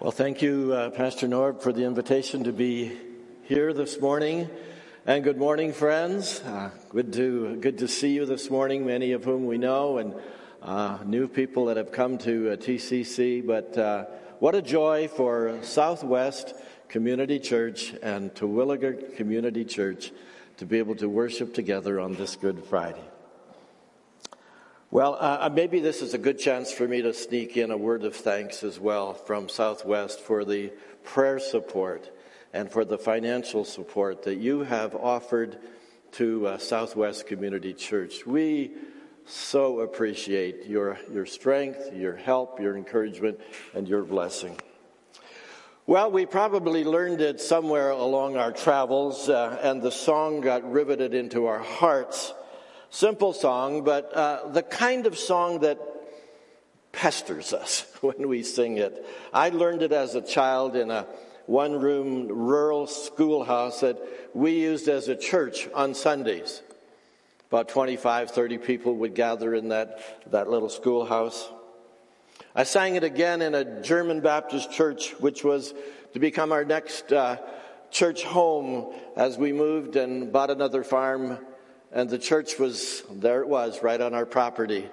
Well, thank you, uh, Pastor Norb, for the invitation to be here this morning. And good morning, friends. Uh, good to good to see you this morning. Many of whom we know, and uh, new people that have come to uh, TCC. But uh, what a joy for Southwest Community Church and Terwilliger Community Church to be able to worship together on this Good Friday. Well, uh, uh, maybe this is a good chance for me to sneak in a word of thanks as well from Southwest for the prayer support and for the financial support that you have offered to uh, Southwest Community Church. We so appreciate your, your strength, your help, your encouragement, and your blessing. Well, we probably learned it somewhere along our travels, uh, and the song got riveted into our hearts Simple song, but uh, the kind of song that pesters us when we sing it. I learned it as a child in a one room rural schoolhouse that we used as a church on Sundays. About 25, 30 people would gather in that, that little schoolhouse. I sang it again in a German Baptist church, which was to become our next uh, church home as we moved and bought another farm and the church was, there it was, right on our property.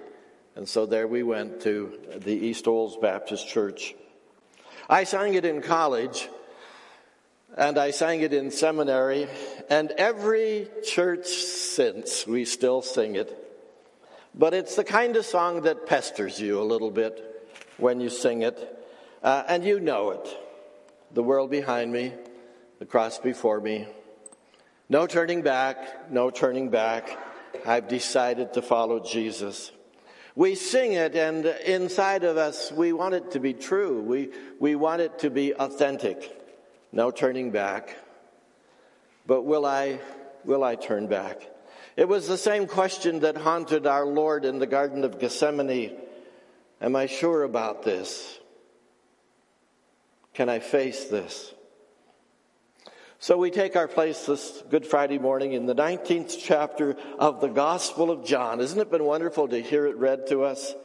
And so there we went to the East Olds Baptist Church. I sang it in college, and I sang it in seminary, and every church since we still sing it. But it's the kind of song that pesters you a little bit when you sing it, uh, and you know it. The world behind me, the cross before me, no turning back, no turning back. I've decided to follow Jesus. We sing it, and inside of us, we want it to be true. We, we want it to be authentic. No turning back. But will I, will I turn back? It was the same question that haunted our Lord in the Garden of Gethsemane. Am I sure about this? Can I face this? So we take our place this Good Friday morning in the 19th chapter of the Gospel of John. Isn't it been wonderful to hear it read to us?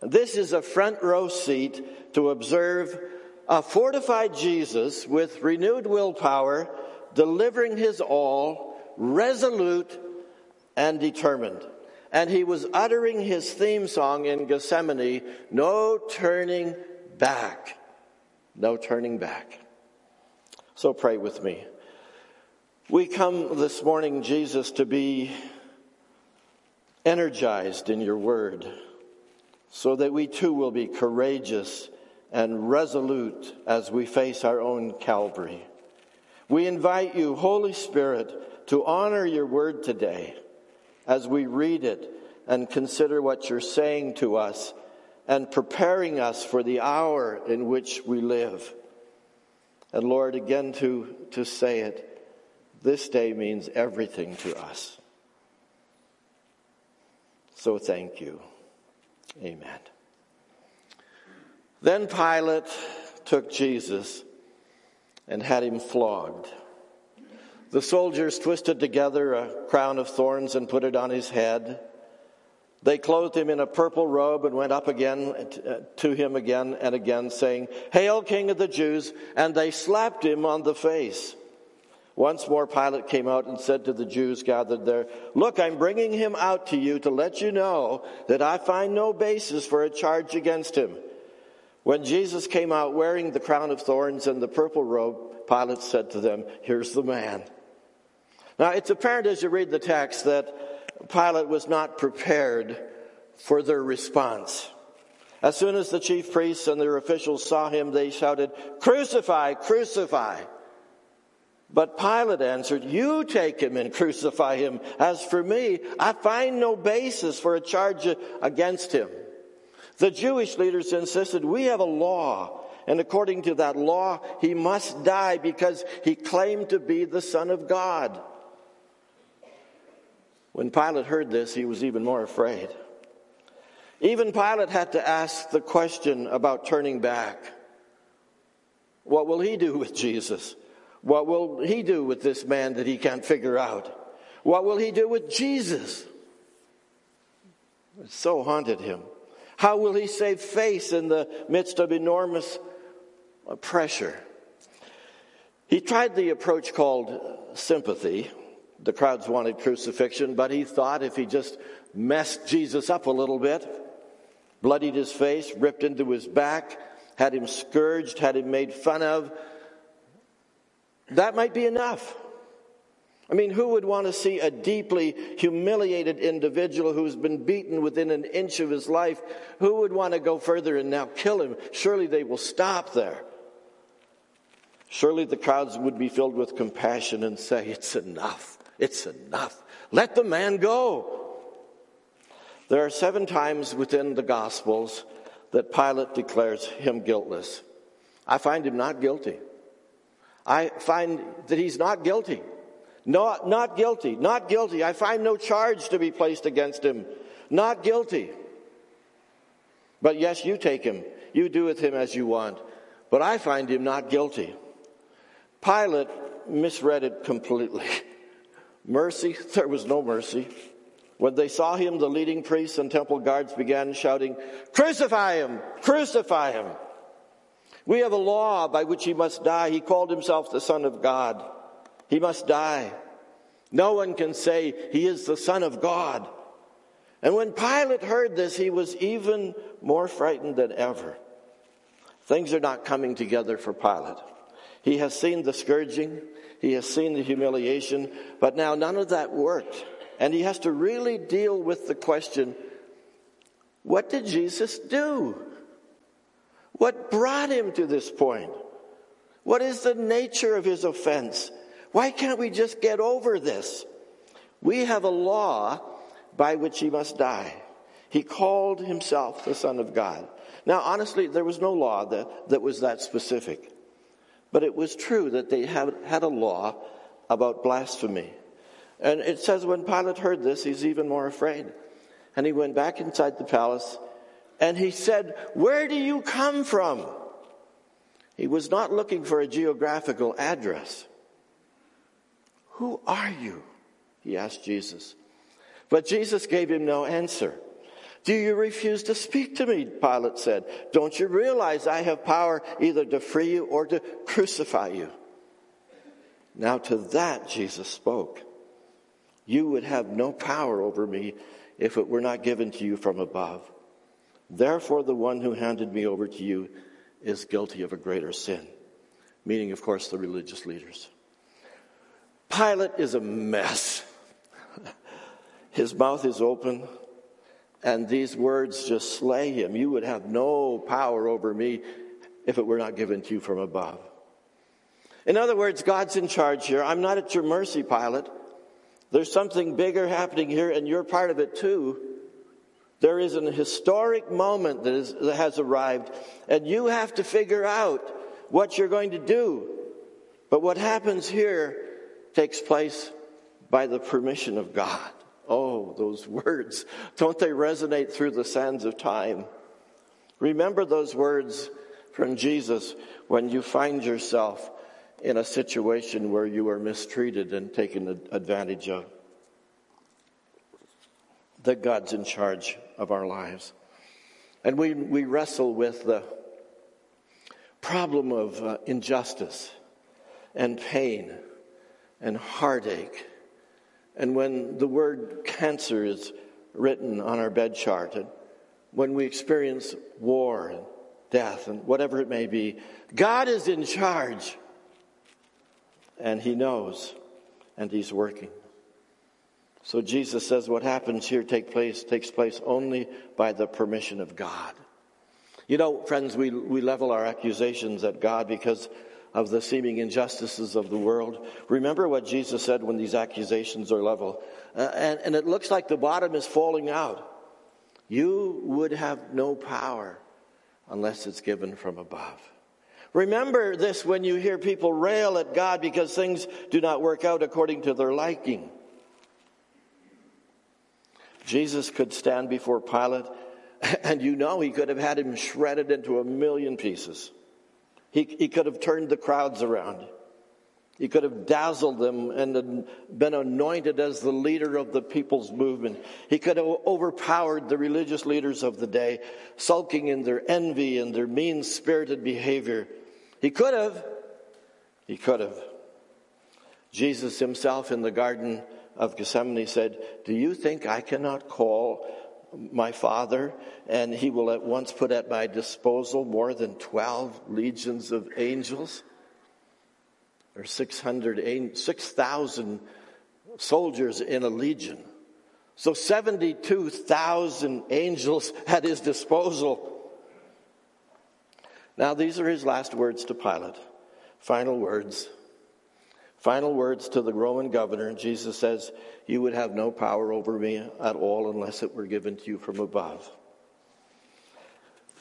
This is a front row seat to observe a fortified Jesus with renewed willpower, delivering his all, resolute and determined. And he was uttering his theme song in Gethsemane, no turning back. No turning back. So pray with me. We come this morning, Jesus, to be energized in your word so that we too will be courageous and resolute as we face our own Calvary. We invite you, Holy Spirit, to honor your word today as we read it and consider what you're saying to us and preparing us for the hour in which we live. And Lord, again to, to say it, this day means everything to us. So thank you. Amen. Then Pilate took Jesus and had him flogged. The soldiers twisted together a crown of thorns and put it on his head. They clothed him in a purple robe and went up again uh, to him again and again, saying, Hail, King of the Jews! And they slapped him on the face. Once more, Pilate came out and said to the Jews gathered there, Look, I'm bringing him out to you to let you know that I find no basis for a charge against him. When Jesus came out wearing the crown of thorns and the purple robe, Pilate said to them, Here's the man. Now, it's apparent as you read the text that Pilate was not prepared for their response. As soon as the chief priests and their officials saw him, they shouted, Crucify, crucify. But Pilate answered, You take him and crucify him. As for me, I find no basis for a charge against him. The Jewish leaders insisted, We have a law, and according to that law, he must die because he claimed to be the Son of God. When Pilate heard this, he was even more afraid. Even Pilate had to ask the question about turning back. What will he do with Jesus? What will he do with this man that he can't figure out? What will he do with Jesus? It so haunted him. How will he save face in the midst of enormous pressure. He tried the approach called sympathy. The crowds wanted crucifixion, but he thought if he just messed Jesus up a little bit, bloodied his face, ripped into his back, had him scourged, had him made fun of, that might be enough. I mean, who would want to see a deeply humiliated individual who's been beaten within an inch of his life? Who would want to go further and now kill him? Surely they will stop there. Surely the crowds would be filled with compassion and say, It's enough. It's enough. Let the man go. There are seven times within the Gospels that Pilate declares him guiltless. I find him not guilty. I find that he's not guilty. Not, not guilty. Not guilty. I find no charge to be placed against him. Not guilty. But yes, you take him. You do with him as you want. But I find him not guilty. Pilate misread it completely. Mercy? There was no mercy. When they saw him, the leading priests and temple guards began shouting, Crucify him! Crucify him! We have a law by which he must die. He called himself the Son of God. He must die. No one can say he is the Son of God. And when Pilate heard this, he was even more frightened than ever. Things are not coming together for Pilate. He has seen the scourging, he has seen the humiliation, but now none of that worked. And he has to really deal with the question what did Jesus do? What brought him to this point? What is the nature of his offense? Why can't we just get over this? We have a law by which he must die. He called himself the Son of God. Now, honestly, there was no law that, that was that specific. But it was true that they had, had a law about blasphemy. And it says when Pilate heard this, he's even more afraid. And he went back inside the palace and he said, Where do you come from? He was not looking for a geographical address. Who are you? He asked Jesus. But Jesus gave him no answer. Do you refuse to speak to me? Pilate said. Don't you realize I have power either to free you or to crucify you? Now to that Jesus spoke. You would have no power over me if it were not given to you from above. Therefore, the one who handed me over to you is guilty of a greater sin. Meaning, of course, the religious leaders. Pilate is a mess. His mouth is open, and these words just slay him. You would have no power over me if it were not given to you from above. In other words, God's in charge here. I'm not at your mercy, Pilate. There's something bigger happening here, and you're part of it too. There is an historic moment that, is, that has arrived, and you have to figure out what you're going to do. But what happens here takes place by the permission of God. Oh, those words. Don't they resonate through the sands of time? Remember those words from Jesus when you find yourself in a situation where you are mistreated and taken advantage of. That God's in charge of our lives. And we, we wrestle with the problem of uh, injustice and pain and heartache. And when the word cancer is written on our bed chart, and when we experience war and death and whatever it may be, God is in charge and he knows and he's working. So Jesus says what happens here take place, takes place only by the permission of God. You know, friends, we, we level our accusations at God because of the seeming injustices of the world. Remember what Jesus said when these accusations are leveled. Uh, and, and it looks like the bottom is falling out. You would have no power unless it's given from above. Remember this when you hear people rail at God because things do not work out according to their liking. Jesus could stand before Pilate, and you know he could have had him shredded into a million pieces. He, he could have turned the crowds around. He could have dazzled them and been anointed as the leader of the people's movement. He could have overpowered the religious leaders of the day, sulking in their envy and their mean spirited behavior. He could have. He could have. Jesus himself in the Garden of Gethsemane said, Do you think I cannot call my Father and he will at once put at my disposal more than 12 legions of angels? Or 600, 6,000 soldiers in a legion. So 72,000 angels at his disposal. Now, these are his last words to Pilate. Final words. Final words to the Roman governor. Jesus says, You would have no power over me at all unless it were given to you from above.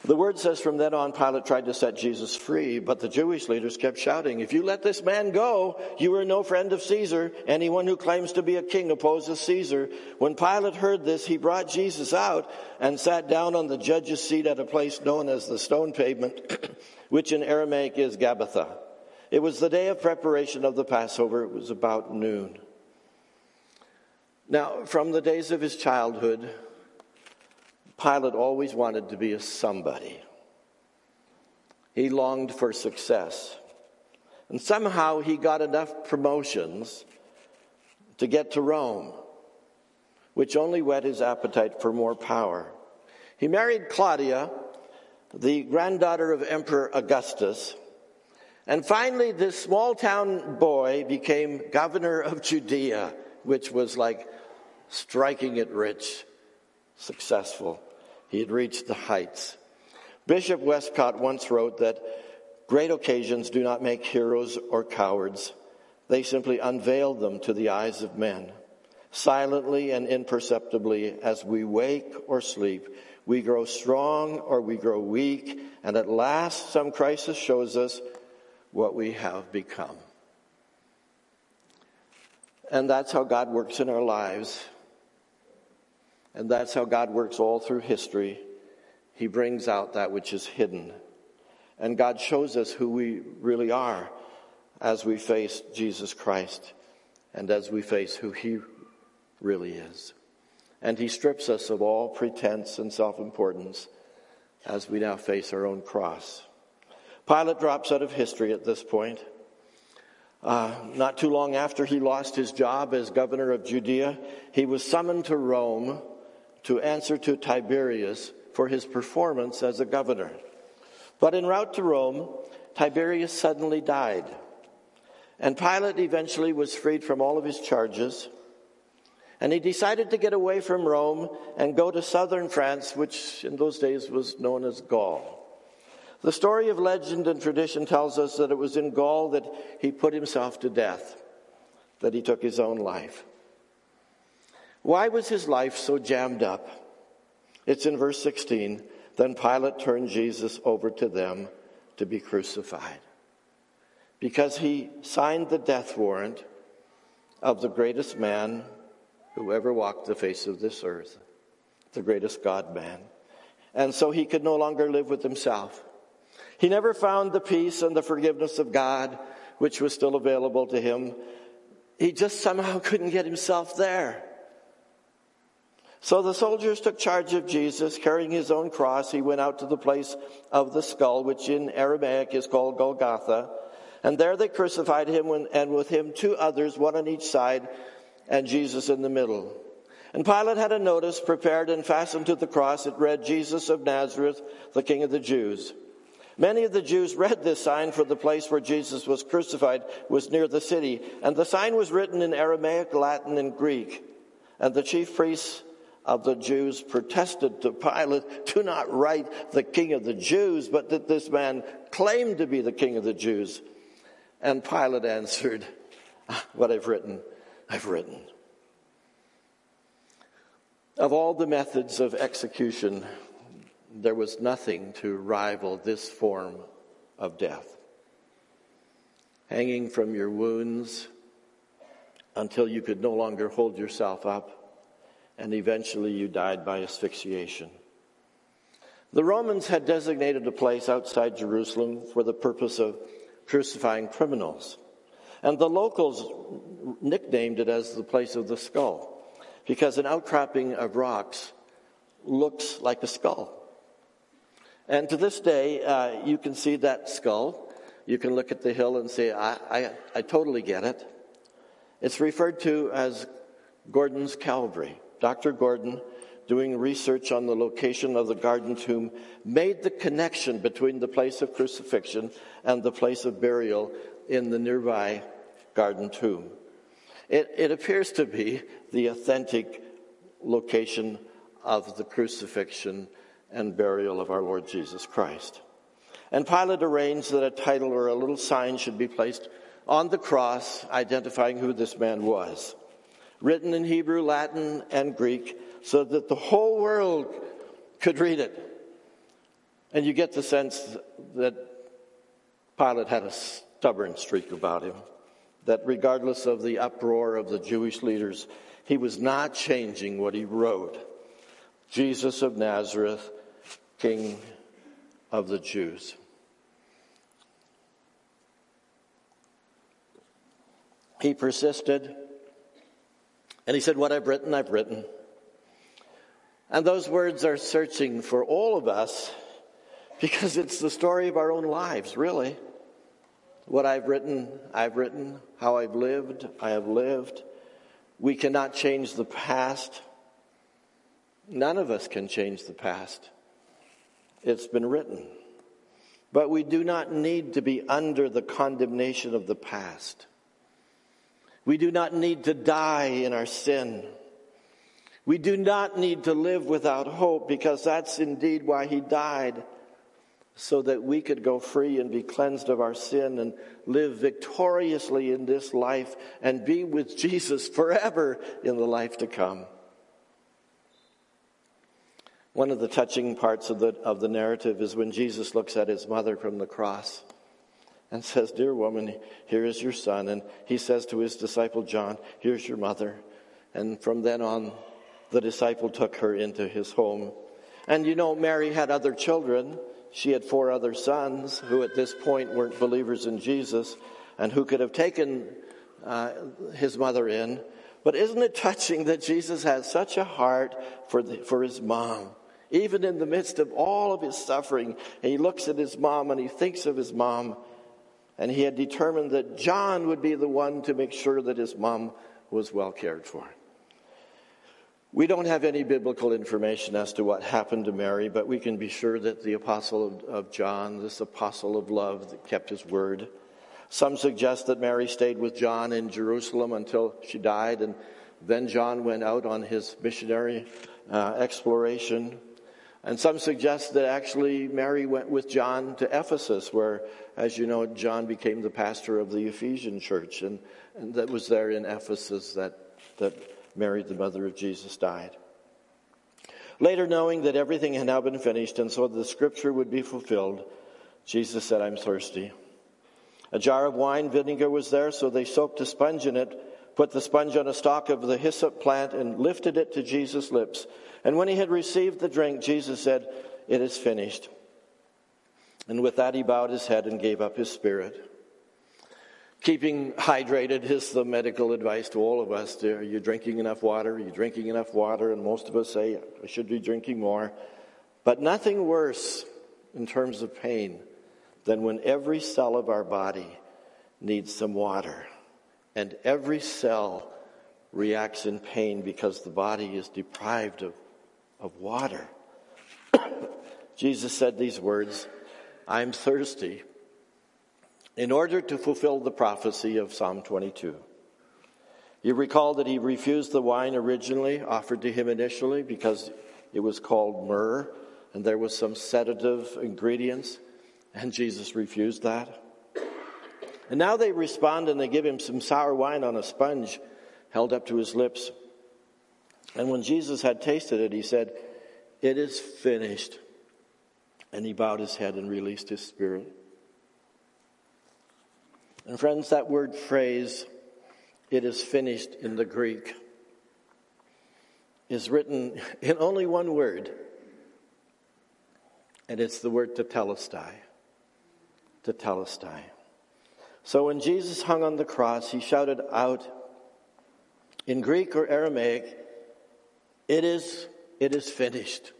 The word says from then on, Pilate tried to set Jesus free, but the Jewish leaders kept shouting, If you let this man go, you are no friend of Caesar. Anyone who claims to be a king opposes Caesar. When Pilate heard this, he brought Jesus out and sat down on the judge's seat at a place known as the stone pavement, which in Aramaic is Gabbatha. It was the day of preparation of the Passover. It was about noon. Now, from the days of his childhood, Pilate always wanted to be a somebody. He longed for success. And somehow he got enough promotions to get to Rome, which only whet his appetite for more power. He married Claudia, the granddaughter of Emperor Augustus. And finally, this small town boy became governor of Judea, which was like striking it rich, successful. He had reached the heights. Bishop Westcott once wrote that great occasions do not make heroes or cowards, they simply unveil them to the eyes of men. Silently and imperceptibly, as we wake or sleep, we grow strong or we grow weak, and at last some crisis shows us what we have become. And that's how God works in our lives. And that's how God works all through history. He brings out that which is hidden. And God shows us who we really are as we face Jesus Christ and as we face who He really is. And He strips us of all pretense and self importance as we now face our own cross. Pilate drops out of history at this point. Uh, not too long after he lost his job as governor of Judea, he was summoned to Rome to answer to Tiberius for his performance as a governor. But en route to Rome, Tiberius suddenly died. And Pilate eventually was freed from all of his charges. And he decided to get away from Rome and go to southern France, which in those days was known as Gaul. The story of legend and tradition tells us that it was in Gaul that he put himself to death, that he took his own life. Why was his life so jammed up? It's in verse 16. Then Pilate turned Jesus over to them to be crucified. Because he signed the death warrant of the greatest man who ever walked the face of this earth, the greatest God man. And so he could no longer live with himself. He never found the peace and the forgiveness of God, which was still available to him. He just somehow couldn't get himself there. So the soldiers took charge of Jesus, carrying his own cross. He went out to the place of the skull, which in Aramaic is called Golgotha. And there they crucified him, and with him two others, one on each side, and Jesus in the middle. And Pilate had a notice prepared and fastened to the cross. It read, Jesus of Nazareth, the King of the Jews. Many of the Jews read this sign, for the place where Jesus was crucified was near the city. And the sign was written in Aramaic, Latin, and Greek. And the chief priests of the Jews protested to Pilate, do not write the king of the Jews, but that this man claimed to be the king of the Jews. And Pilate answered, ah, What I've written, I've written. Of all the methods of execution, there was nothing to rival this form of death. Hanging from your wounds until you could no longer hold yourself up and eventually you died by asphyxiation. The Romans had designated a place outside Jerusalem for the purpose of crucifying criminals. And the locals nicknamed it as the place of the skull because an outcropping of rocks looks like a skull. And to this day, uh, you can see that skull you can look at the hill and say, I, I, I totally get it. It's referred to as Gordon's Calvary. Dr. Gordon, doing research on the location of the garden tomb, made the connection between the place of crucifixion and the place of burial in the nearby garden tomb. It, it appears to be the authentic location of the crucifixion and burial of our Lord Jesus Christ. And Pilate arranged that a title or a little sign should be placed on the cross identifying who this man was, written in Hebrew, Latin, and Greek, so that the whole world could read it. And you get the sense that Pilate had a stubborn streak about him, that regardless of the uproar of the Jewish leaders, he was not changing what he wrote. Jesus of Nazareth, King of the Jews. He persisted and he said, What I've written, I've written. And those words are searching for all of us because it's the story of our own lives, really. What I've written, I've written. How I've lived, I have lived. We cannot change the past. None of us can change the past. It's been written. But we do not need to be under the condemnation of the past. We do not need to die in our sin. We do not need to live without hope because that's indeed why he died, so that we could go free and be cleansed of our sin and live victoriously in this life and be with Jesus forever in the life to come. One of the touching parts of the, of the narrative is when Jesus looks at his mother from the cross and says, Dear woman, here is your son. And he says to his disciple John, Here's your mother. And from then on, the disciple took her into his home. And you know, Mary had other children. She had four other sons who at this point weren't believers in Jesus and who could have taken uh, his mother in. But isn't it touching that Jesus has such a heart for, the, for his mom? Even in the midst of all of his suffering, and he looks at his mom and he thinks of his mom and he had determined that John would be the one to make sure that his mom was well cared for. We don't have any biblical information as to what happened to Mary, but we can be sure that the apostle of, John, this apostle of love kept his word. Some suggest that Mary stayed with John in Jerusalem until she died, and then John went out on his missionary uh, exploration. And some suggest that actually Mary went with John to Ephesus, where, as you know, John became the pastor of the Ephesian church, and, and that was there in Ephesus that, that Mary, the mother of Jesus, died. Later, knowing that everything had now been finished, and so the scripture would be fulfilled, Jesus said, I'm thirsty. A jar of wine vinegar was there, so they soaked a sponge in it, put the sponge on a stalk of the hyssop plant, and lifted it to Jesus' lips. And when he had received the drink, Jesus said, It is finished. And with that, he bowed his head and gave up his spirit. Keeping hydrated is the medical advice to all of us. Are you drinking enough water? Are you drinking enough water? And most of us say, I should be drinking more. But nothing worse in terms of pain than when every cell of our body needs some water. And every cell reacts in pain because the body is deprived of of water. Jesus said these words I'm thirsty in order to fulfill the prophecy of Psalm 22. You recall that he refused the wine originally offered to him initially because it was called myrrh and there was some sedative ingredients, and Jesus refused that. And now they respond and they give him some sour wine on a sponge held up to his lips. And when Jesus had tasted it, he said, It is finished. And he bowed his head and released his spirit. And friends, that word phrase, it is finished in the Greek, is written in only one word. And it's the word tetelestai. Tetelestai. So when Jesus hung on the cross, he shouted out in Greek or Aramaic, it is, it is finished,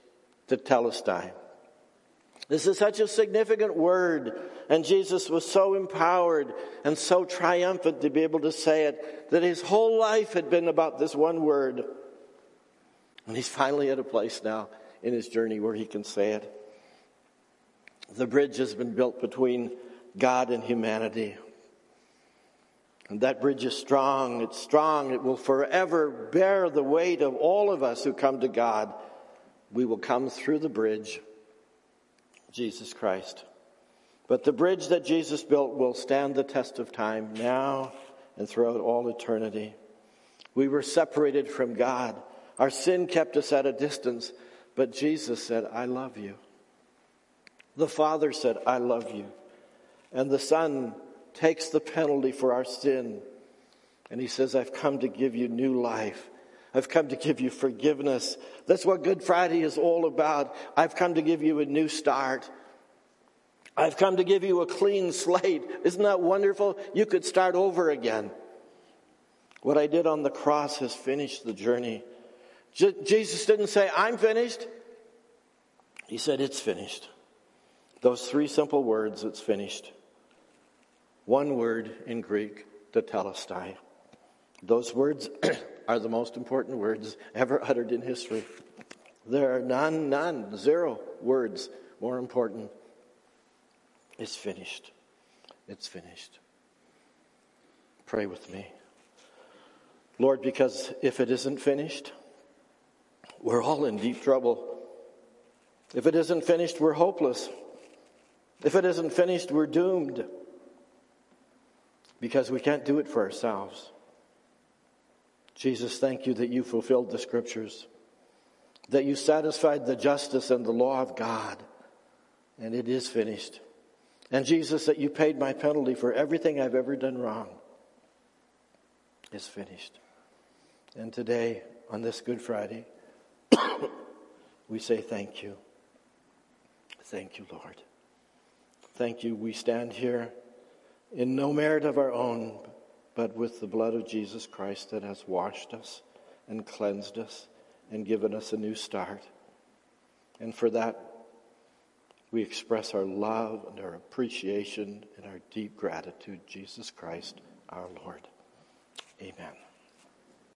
tetelestai. This is such a significant word, and Jesus was so empowered and so triumphant to be able to say it that his whole life had been about this one word. And he's finally at a place now in his journey where he can say it. The bridge has been built between God and humanity. And that bridge is strong. It's strong. It will forever bear the weight of all of us who come to God. We will come through the bridge, Jesus Christ. But the bridge that Jesus built will stand the test of time now and throughout all eternity. We were separated from God. Our sin kept us at a distance, but Jesus said, I love you. The Father said, I love you. And the Son takes the penalty for our sin. And he says, I've come to give you new life. I've come to give you forgiveness. That's what Good Friday is all about. I've come to give you a new start. I've come to give you a clean slate. Isn't that wonderful? You could start over again. What I did on the cross has finished the journey. Je- Jesus didn't say, I'm finished. He said, It's finished. Those three simple words, it's finished. One word in Greek, tetelestai. Those words are the most important words ever uttered in history. There are none, none, zero words more important. It's finished. It's finished. Pray with me. Lord, because if it isn't finished, we're all in deep trouble. If it isn't finished, we're hopeless. If it isn't finished, we're doomed because we can't do it for ourselves. Jesus, thank you that you fulfilled the scriptures, that you satisfied the justice and the law of God, and it is finished. And Jesus, that you paid my penalty for everything I've ever done wrong is finished. And today, on this Good Friday, we say thank you. Thank you, Lord. Thank you. We stand here in no merit of our own, but with the blood of Jesus Christ that has washed us and cleansed us and given us a new start. And for that, we express our love and our appreciation and our deep gratitude, Jesus Christ, our Lord. Amen.